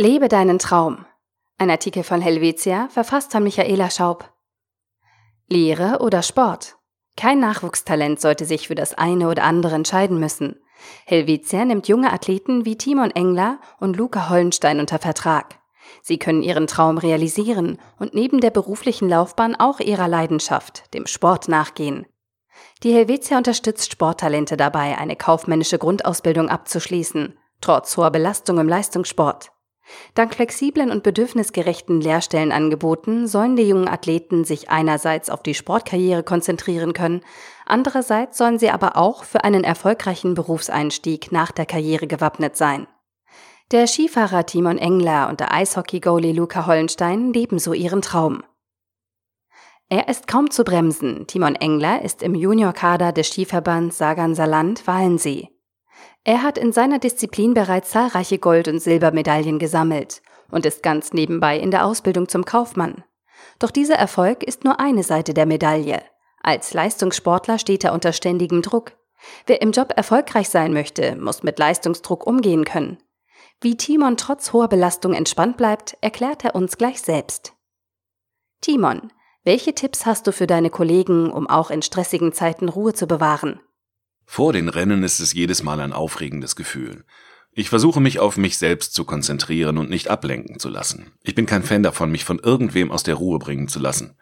Lebe deinen Traum. Ein Artikel von Helvetia, verfasst von Michaela Schaub. Lehre oder Sport? Kein Nachwuchstalent sollte sich für das eine oder andere entscheiden müssen. Helvetia nimmt junge Athleten wie Timon Engler und Luca Hollenstein unter Vertrag. Sie können ihren Traum realisieren und neben der beruflichen Laufbahn auch ihrer Leidenschaft, dem Sport, nachgehen. Die Helvetia unterstützt Sporttalente dabei, eine kaufmännische Grundausbildung abzuschließen, trotz hoher Belastung im Leistungssport. Dank flexiblen und bedürfnisgerechten Lehrstellenangeboten sollen die jungen Athleten sich einerseits auf die Sportkarriere konzentrieren können, andererseits sollen sie aber auch für einen erfolgreichen Berufseinstieg nach der Karriere gewappnet sein. Der Skifahrer Timon Engler und der Eishockey-Goalie Luca Hollenstein leben so ihren Traum. Er ist kaum zu bremsen. Timon Engler ist im Juniorkader des Skiverbands Sagan Saarland Wallensee. Er hat in seiner Disziplin bereits zahlreiche Gold- und Silbermedaillen gesammelt und ist ganz nebenbei in der Ausbildung zum Kaufmann. Doch dieser Erfolg ist nur eine Seite der Medaille. Als Leistungssportler steht er unter ständigem Druck. Wer im Job erfolgreich sein möchte, muss mit Leistungsdruck umgehen können. Wie Timon trotz hoher Belastung entspannt bleibt, erklärt er uns gleich selbst. Timon, welche Tipps hast du für deine Kollegen, um auch in stressigen Zeiten Ruhe zu bewahren? Vor den Rennen ist es jedes Mal ein aufregendes Gefühl. Ich versuche mich auf mich selbst zu konzentrieren und nicht ablenken zu lassen. Ich bin kein Fan davon, mich von irgendwem aus der Ruhe bringen zu lassen.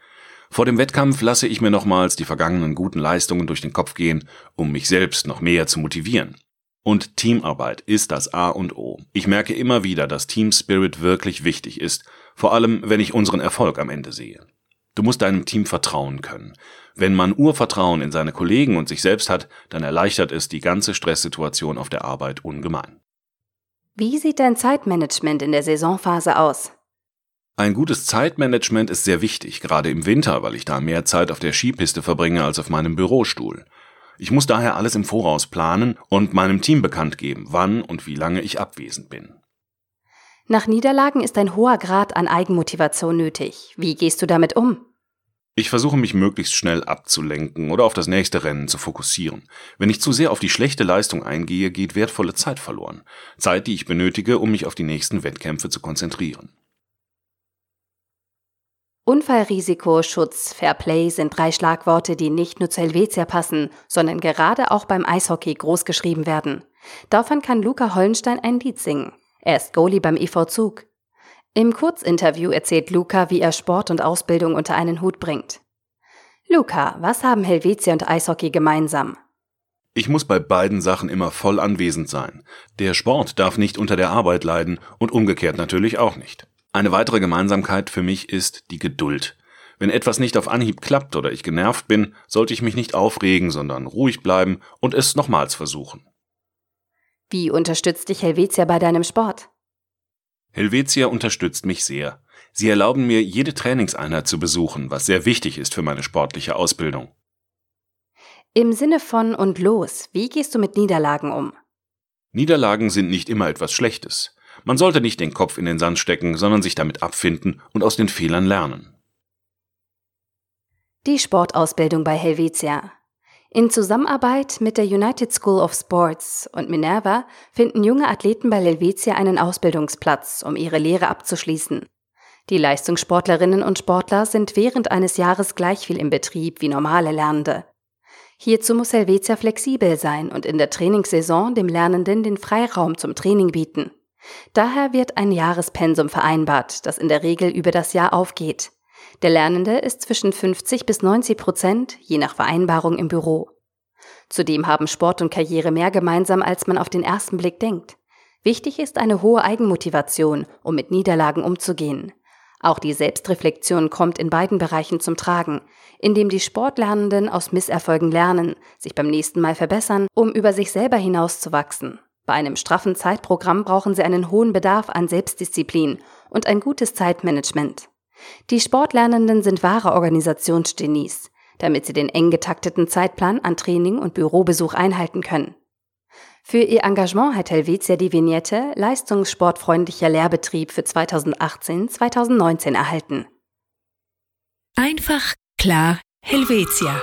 Vor dem Wettkampf lasse ich mir nochmals die vergangenen guten Leistungen durch den Kopf gehen, um mich selbst noch mehr zu motivieren. Und Teamarbeit ist das A und O. Ich merke immer wieder, dass Team Spirit wirklich wichtig ist, vor allem wenn ich unseren Erfolg am Ende sehe. Du musst deinem Team vertrauen können. Wenn man Urvertrauen in seine Kollegen und sich selbst hat, dann erleichtert es die ganze Stresssituation auf der Arbeit ungemein. Wie sieht dein Zeitmanagement in der Saisonphase aus? Ein gutes Zeitmanagement ist sehr wichtig, gerade im Winter, weil ich da mehr Zeit auf der Skipiste verbringe als auf meinem Bürostuhl. Ich muss daher alles im Voraus planen und meinem Team bekannt geben, wann und wie lange ich abwesend bin. Nach Niederlagen ist ein hoher Grad an Eigenmotivation nötig. Wie gehst du damit um? Ich versuche mich möglichst schnell abzulenken oder auf das nächste Rennen zu fokussieren. Wenn ich zu sehr auf die schlechte Leistung eingehe, geht wertvolle Zeit verloren. Zeit, die ich benötige, um mich auf die nächsten Wettkämpfe zu konzentrieren. Unfallrisiko, Schutz, Fair Play sind drei Schlagworte, die nicht nur zu Helvetia passen, sondern gerade auch beim Eishockey großgeschrieben werden. Davon kann Luca Hollenstein ein Lied singen. Er ist Goalie beim EV Zug. Im Kurzinterview erzählt Luca, wie er Sport und Ausbildung unter einen Hut bringt. Luca, was haben Helvetia und Eishockey gemeinsam? Ich muss bei beiden Sachen immer voll anwesend sein. Der Sport darf nicht unter der Arbeit leiden und umgekehrt natürlich auch nicht. Eine weitere Gemeinsamkeit für mich ist die Geduld. Wenn etwas nicht auf Anhieb klappt oder ich genervt bin, sollte ich mich nicht aufregen, sondern ruhig bleiben und es nochmals versuchen. Wie unterstützt dich Helvetia bei deinem Sport? Helvetia unterstützt mich sehr. Sie erlauben mir, jede Trainingseinheit zu besuchen, was sehr wichtig ist für meine sportliche Ausbildung. Im Sinne von und los, wie gehst du mit Niederlagen um? Niederlagen sind nicht immer etwas Schlechtes. Man sollte nicht den Kopf in den Sand stecken, sondern sich damit abfinden und aus den Fehlern lernen. Die Sportausbildung bei Helvetia. In Zusammenarbeit mit der United School of Sports und Minerva finden junge Athleten bei Helvetia einen Ausbildungsplatz, um ihre Lehre abzuschließen. Die Leistungssportlerinnen und Sportler sind während eines Jahres gleich viel im Betrieb wie normale Lernende. Hierzu muss Helvetia flexibel sein und in der Trainingssaison dem Lernenden den Freiraum zum Training bieten. Daher wird ein Jahrespensum vereinbart, das in der Regel über das Jahr aufgeht. Der Lernende ist zwischen 50 bis 90 Prozent, je nach Vereinbarung, im Büro. Zudem haben Sport und Karriere mehr gemeinsam, als man auf den ersten Blick denkt. Wichtig ist eine hohe Eigenmotivation, um mit Niederlagen umzugehen. Auch die Selbstreflexion kommt in beiden Bereichen zum Tragen, indem die Sportlernenden aus Misserfolgen lernen, sich beim nächsten Mal verbessern, um über sich selber hinauszuwachsen. Bei einem straffen Zeitprogramm brauchen sie einen hohen Bedarf an Selbstdisziplin und ein gutes Zeitmanagement. Die Sportlernenden sind wahre Organisationsgenies, damit sie den eng getakteten Zeitplan an Training und Bürobesuch einhalten können. Für ihr Engagement hat Helvetia die Vignette Leistungssportfreundlicher Lehrbetrieb für 2018-2019 erhalten. Einfach, klar, Helvetia.